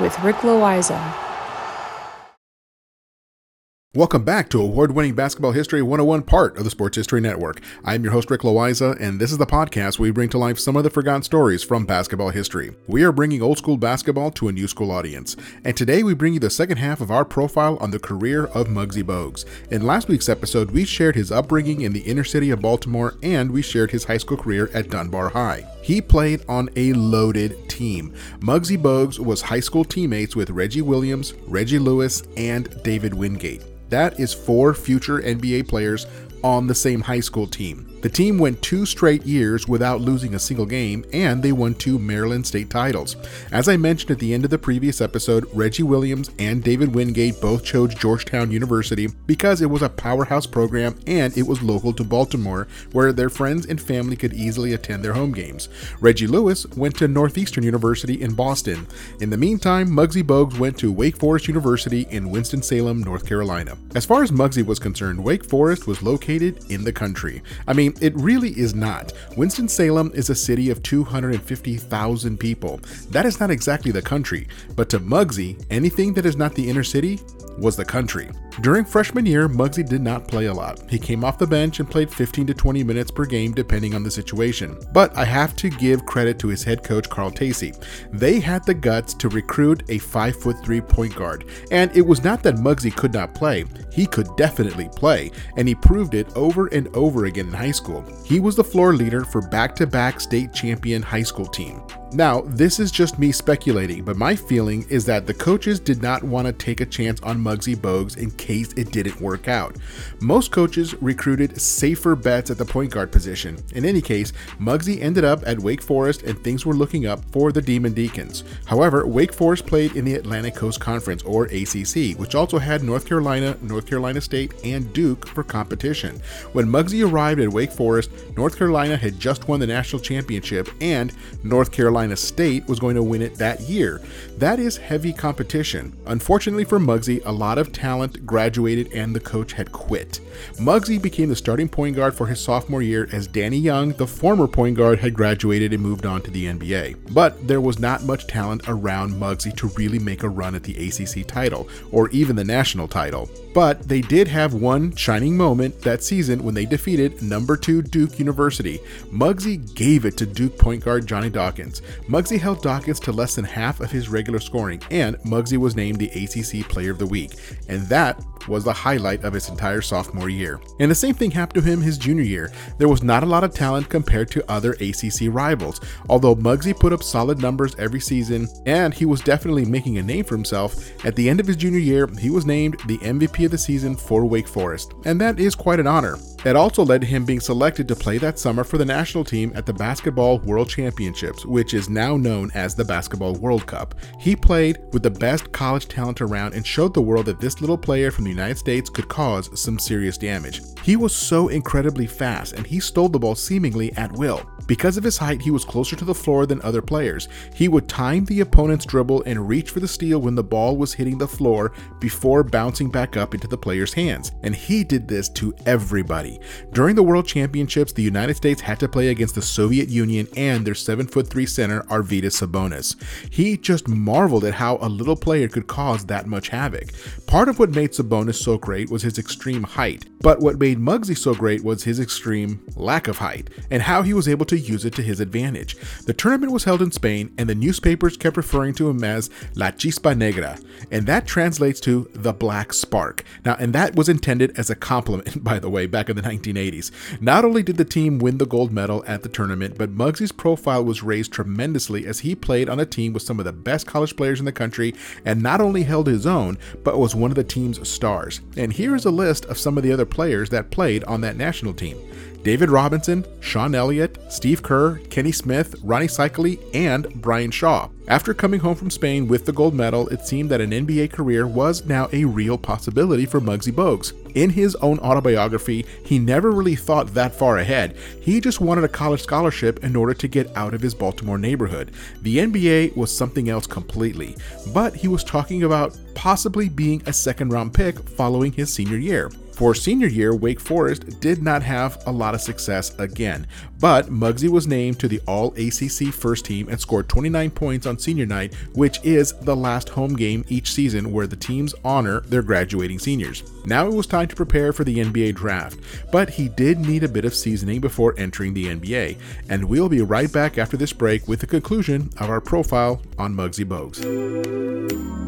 with Rick Loayza. Welcome back to award winning Basketball History 101 part of the Sports History Network. I'm your host, Rick Loayza, and this is the podcast where we bring to life some of the forgotten stories from basketball history. We are bringing old school basketball to a new school audience. And today we bring you the second half of our profile on the career of Muggsy Bogues. In last week's episode, we shared his upbringing in the inner city of Baltimore and we shared his high school career at Dunbar High. He played on a loaded team. Muggsy Bogues was high school teammates with Reggie Williams, Reggie Lewis, and David Wingate. That is four future NBA players on the same high school team. The team went two straight years without losing a single game, and they won two Maryland state titles. As I mentioned at the end of the previous episode, Reggie Williams and David Wingate both chose Georgetown University because it was a powerhouse program and it was local to Baltimore, where their friends and family could easily attend their home games. Reggie Lewis went to Northeastern University in Boston. In the meantime, Muggsy Bogues went to Wake Forest University in Winston-Salem, North Carolina. As far as Muggsy was concerned, Wake Forest was located in the country. I mean, it really is not. Winston-Salem is a city of 250,000 people. That is not exactly the country, but to Muggsy, anything that is not the inner city was the country. During freshman year, Muggsy did not play a lot. He came off the bench and played 15 to 20 minutes per game depending on the situation. But I have to give credit to his head coach Carl Tacy. They had the guts to recruit a 5'3 point guard. And it was not that Muggsy could not play. He could definitely play, and he proved it over and over again in high school. He was the floor leader for back-to-back state champion high school team. Now, this is just me speculating, but my feeling is that the coaches did not want to take a chance on Muggsy Bogues in case it didn't work out. Most coaches recruited safer bets at the point guard position. In any case, Muggsy ended up at Wake Forest and things were looking up for the Demon Deacons. However, Wake Forest played in the Atlantic Coast Conference, or ACC, which also had North Carolina, North Carolina State, and Duke for competition. When Muggsy arrived at Wake Forest, North Carolina had just won the national championship and North Carolina State was going to win it that year. That is heavy competition. Unfortunately for Muggsy, a lot of talent graduated and the coach had quit. Muggsy became the starting point guard for his sophomore year as Danny Young, the former point guard, had graduated and moved on to the NBA. But there was not much talent around Muggsy to really make a run at the ACC title or even the national title. But they did have one shining moment that season when they defeated number 2 Duke University. Muggsy gave it to Duke point guard Johnny Dawkins. Muggsy held Dawkins to less than half of his regular scoring, and Muggsy was named the ACC Player of the Week. And that was the highlight of his entire sophomore year. And the same thing happened to him his junior year. There was not a lot of talent compared to other ACC rivals, although Muggsy put up solid numbers every season and he was definitely making a name for himself. At the end of his junior year, he was named the MVP of the season for Wake Forest, and that is quite an honor. It also led to him being selected to play that summer for the national team at the Basketball World Championships, which is now known as the Basketball World Cup. He played with the best college talent around and showed the world that this little player from the United States could cause some serious damage. He was so incredibly fast and he stole the ball seemingly at will. Because of his height, he was closer to the floor than other players. He would time the opponent's dribble and reach for the steal when the ball was hitting the floor before bouncing back up into the player's hands. And he did this to everybody. During the World Championships, the United States had to play against the Soviet Union and their 7'3 center Arvydas Sabonis. He just marveled at how a little player could cause that much havoc. Part of what made Sabonis so great was his extreme height. But what made Muggsy so great was his extreme lack of height and how he was able to use it to his advantage. The tournament was held in Spain, and the newspapers kept referring to him as La Chispa Negra, and that translates to the Black Spark. Now, and that was intended as a compliment, by the way, back in the 1980s. Not only did the team win the gold medal at the tournament, but Muggsy's profile was raised tremendously as he played on a team with some of the best college players in the country and not only held his own, but was one of the team's stars. And here is a list of some of the other players that played on that national team. David Robinson, Sean Elliott, Steve Kerr, Kenny Smith, Ronnie Seikaly, and Brian Shaw. After coming home from Spain with the gold medal, it seemed that an NBA career was now a real possibility for Muggsy Bogues. In his own autobiography, he never really thought that far ahead. He just wanted a college scholarship in order to get out of his Baltimore neighborhood. The NBA was something else completely, but he was talking about possibly being a second round pick following his senior year. For senior year, Wake Forest did not have a lot of success again, but Muggsy was named to the All ACC first team and scored 29 points on senior night, which is the last home game each season where the teams honor their graduating seniors. Now it was time to prepare for the NBA draft, but he did need a bit of seasoning before entering the NBA, and we'll be right back after this break with the conclusion of our profile on Muggsy Bogues.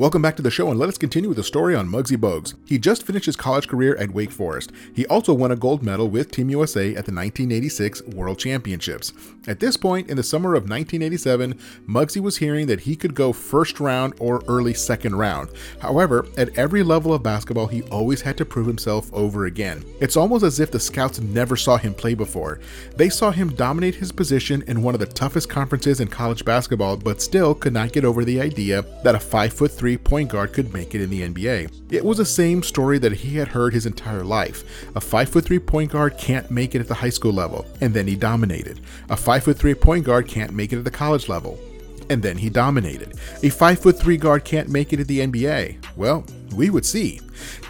Welcome back to the show, and let us continue with the story on Muggsy Bogues. He just finished his college career at Wake Forest. He also won a gold medal with Team USA at the 1986 World Championships. At this point, in the summer of 1987, Muggsy was hearing that he could go first round or early second round. However, at every level of basketball, he always had to prove himself over again. It's almost as if the scouts never saw him play before. They saw him dominate his position in one of the toughest conferences in college basketball, but still could not get over the idea that a 5'3 point guard could make it in the NBA. It was the same story that he had heard his entire life. A 5'3 point guard can't make it at the high school level, and then he dominated. A 5'3 point guard can't make it at the college level, and then he dominated. A 5'3 guard can't make it at the NBA. Well, we would see.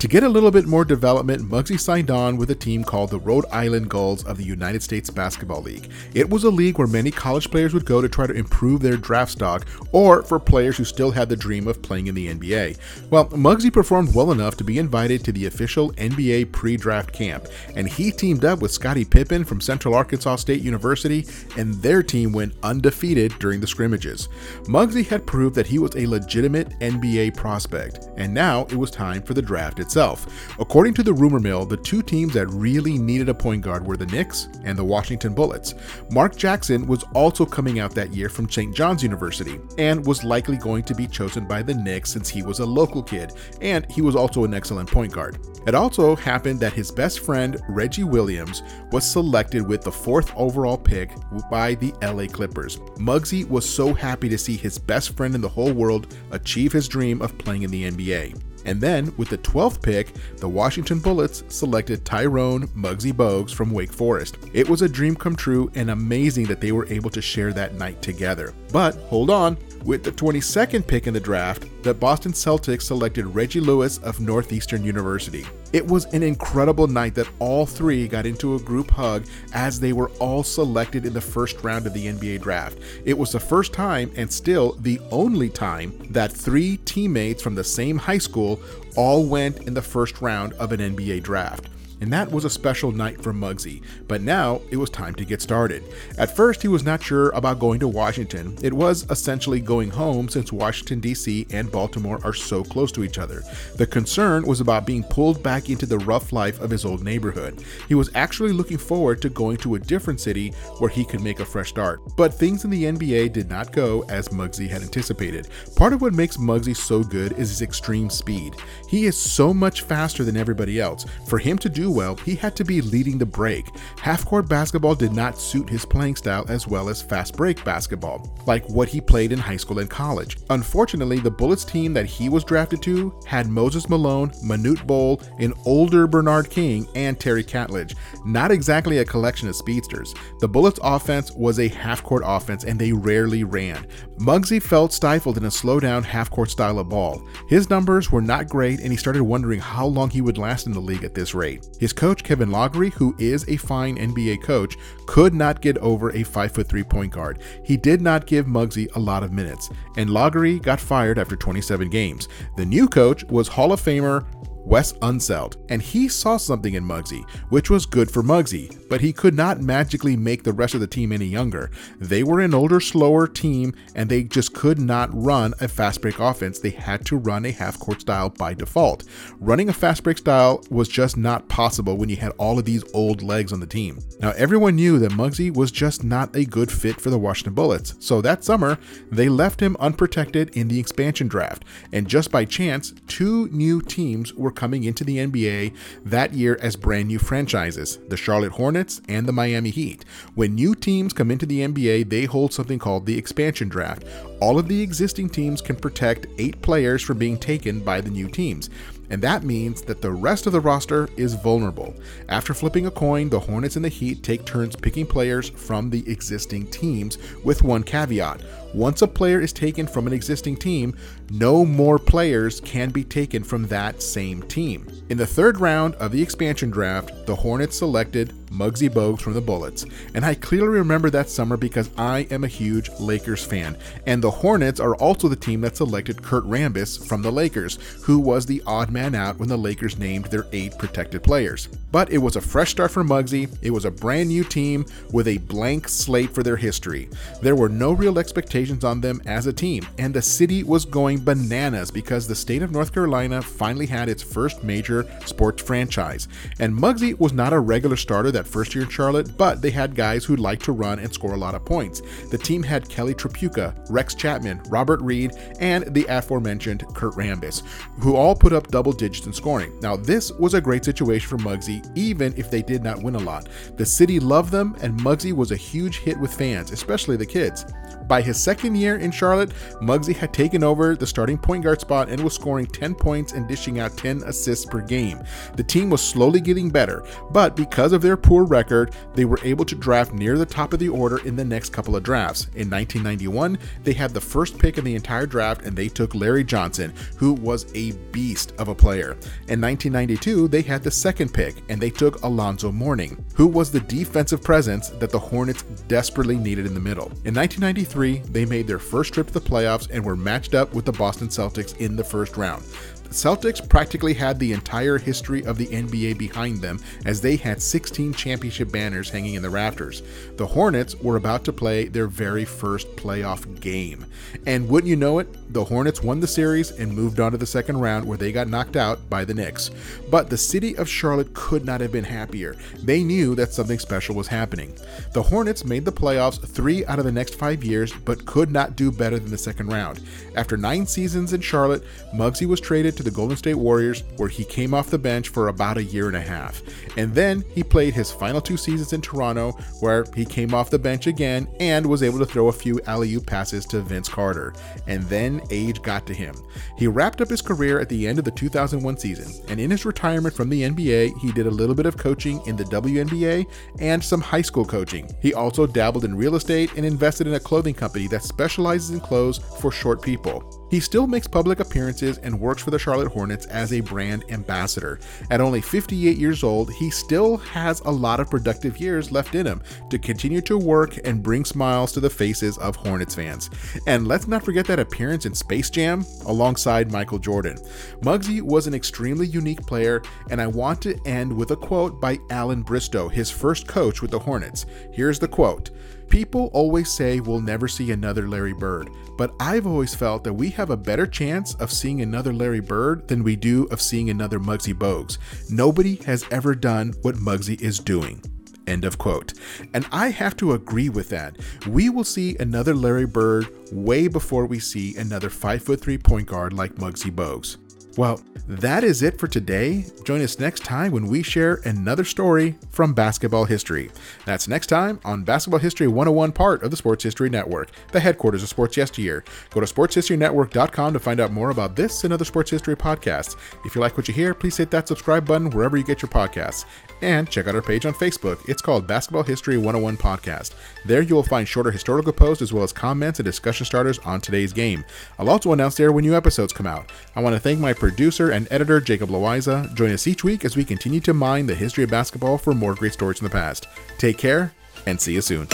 To get a little bit more development, Muggsy signed on with a team called the Rhode Island Gulls of the United States Basketball League. It was a league where many college players would go to try to improve their draft stock, or for players who still had the dream of playing in the NBA. Well, Muggsy performed well enough to be invited to the official NBA pre draft camp, and he teamed up with Scottie Pippen from Central Arkansas State University, and their team went undefeated during the scrimmages. Muggsy had proved that he was a legitimate NBA prospect, and now it was time for the draft itself. According to the rumor mill, the two teams that really needed a point guard were the Knicks and the Washington Bullets. Mark Jackson was also coming out that year from St. John's University and was likely going to be chosen by the Knicks since he was a local kid and he was also an excellent point guard. It also happened that his best friend, Reggie Williams, was selected with the fourth overall pick by the LA Clippers. Muggsy was so happy to see his best friend in the whole world achieve his dream of playing in the NBA. And then, with the 12th pick, the Washington Bullets selected Tyrone Muggsy Bogues from Wake Forest. It was a dream come true and amazing that they were able to share that night together. But hold on, with the 22nd pick in the draft, the Boston Celtics selected Reggie Lewis of Northeastern University. It was an incredible night that all three got into a group hug as they were all selected in the first round of the NBA draft. It was the first time, and still the only time, that three teammates from the same high school all went in the first round of an NBA draft and that was a special night for Muggsy. But now it was time to get started. At first, he was not sure about going to Washington. It was essentially going home since Washington, D.C. and Baltimore are so close to each other. The concern was about being pulled back into the rough life of his old neighborhood. He was actually looking forward to going to a different city where he could make a fresh start. But things in the NBA did not go as Muggsy had anticipated. Part of what makes Muggsy so good is his extreme speed. He is so much faster than everybody else. For him to do well, he had to be leading the break. Half court basketball did not suit his playing style as well as fast break basketball, like what he played in high school and college. Unfortunately, the Bullets team that he was drafted to had Moses Malone, Manute Bol, an older Bernard King, and Terry Catledge. Not exactly a collection of speedsters. The Bullets offense was a half court offense and they rarely ran. Muggsy felt stifled in a slow down half court style of ball. His numbers were not great and he started wondering how long he would last in the league at this rate. His coach, Kevin Loughery, who is a fine NBA coach, could not get over a 5'3 point guard. He did not give Muggsy a lot of minutes, and Loughery got fired after 27 games. The new coach was Hall of Famer Wes Unseld, and he saw something in Muggsy, which was good for Muggsy, but he could not magically make the rest of the team any younger. They were an older, slower team, and they just could not run a fast break offense. They had to run a half court style by default. Running a fast break style was just not possible when you had all of these old legs on the team. Now, everyone knew that Muggsy was just not a good fit for the Washington Bullets, so that summer, they left him unprotected in the expansion draft, and just by chance, two new teams were coming into the NBA that year as brand new franchises the Charlotte Hornets and the Miami Heat. When new teams come into the NBA, they hold something called the expansion draft. All of the existing teams can protect eight players from being taken by the new teams and that means that the rest of the roster is vulnerable. After flipping a coin, the Hornets and the Heat take turns picking players from the existing teams, with one caveat. Once a player is taken from an existing team, no more players can be taken from that same team. In the third round of the expansion draft, the Hornets selected Muggsy Bogues from the Bullets, and I clearly remember that summer because I am a huge Lakers fan, and the Hornets are also the team that selected Kurt Rambis from the Lakers, who was the odd man out when the Lakers named their eight protected players. But it was a fresh start for Muggsy, it was a brand new team with a blank slate for their history. There were no real expectations on them as a team, and the city was going bananas because the state of North Carolina finally had its first major sports franchise. And Muggsy was not a regular starter that first year in Charlotte, but they had guys who liked to run and score a lot of points. The team had Kelly Tripucka, Rex Chapman, Robert Reid, and the aforementioned Kurt Rambis, who all put up double digits in scoring. Now, this was a great situation for Muggsy, even if they did not win a lot. The city loved them, and Muggsy was a huge hit with fans, especially the kids. By his second year in Charlotte, Muggsy had taken over the starting point guard spot and was scoring 10 points and dishing out 10 assists per game. The team was slowly getting better, but because of their poor record, they were able to draft near the top of the order in the next couple of drafts. In 1991, they had the first pick in the entire draft and they took Larry Johnson, who was a beast of a player. In 1992, they had the second pick and they took Alonzo Mourning, who was the defensive presence that the Hornets desperately needed in the middle. In 1993, they made their first trip to the playoffs and were matched up with the Boston Celtics in the first round. Celtics practically had the entire history of the NBA behind them as they had 16 championship banners hanging in the rafters. The Hornets were about to play their very first playoff game. And wouldn't you know it, the Hornets won the series and moved on to the second round where they got knocked out by the Knicks. But the city of Charlotte could not have been happier. They knew that something special was happening. The Hornets made the playoffs three out of the next five years, but could not do better than the second round. After nine seasons in Charlotte, Muggsy was traded to the Golden State Warriors, where he came off the bench for about a year and a half. And then he played his final two seasons in Toronto, where he came off the bench again and was able to throw a few alley oop passes to Vince Carter. And then age got to him. He wrapped up his career at the end of the 2001 season, and in his retirement from the NBA, he did a little bit of coaching in the WNBA and some high school coaching. He also dabbled in real estate and invested in a clothing company that specializes in clothes for short people. He still makes public appearances and works for the Charlotte Hornets as a brand ambassador. At only 58 years old, he still has a lot of productive years left in him to continue to work and bring smiles to the faces of Hornets fans. And let's not forget that appearance in Space Jam alongside Michael Jordan. Muggsy was an extremely unique player, and I want to end with a quote by Allan Bristow, his first coach with the Hornets. Here's the quote. People always say we'll never see another Larry Bird, but I've always felt that we have a better chance of seeing another Larry Bird than we do of seeing another Muggsy Bogues. Nobody has ever done what Muggsy is doing. End of quote. And I have to agree with that. We will see another Larry Bird way before we see another 5'3 point guard like Muggsy Bogues. Well, that is it for today. Join us next time when we share another story from basketball history. That's next time on Basketball History 101, part of the Sports History Network, the headquarters of Sports Yesteryear. Go to sportshistorynetwork.com to find out more about this and other sports history podcasts. If you like what you hear, please hit that subscribe button wherever you get your podcasts. And check out our page on Facebook. It's called Basketball History 101 Podcast. There you will find shorter historical posts as well as comments and discussion starters on today's game. I'll also announce there when new episodes come out. I want to thank my producer and editor, Jacob Loayza. Join us each week as we continue to mine the history of basketball for more great stories from the past. Take care and see you soon.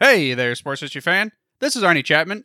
Hey there, sports history fan. This is Arnie Chapman,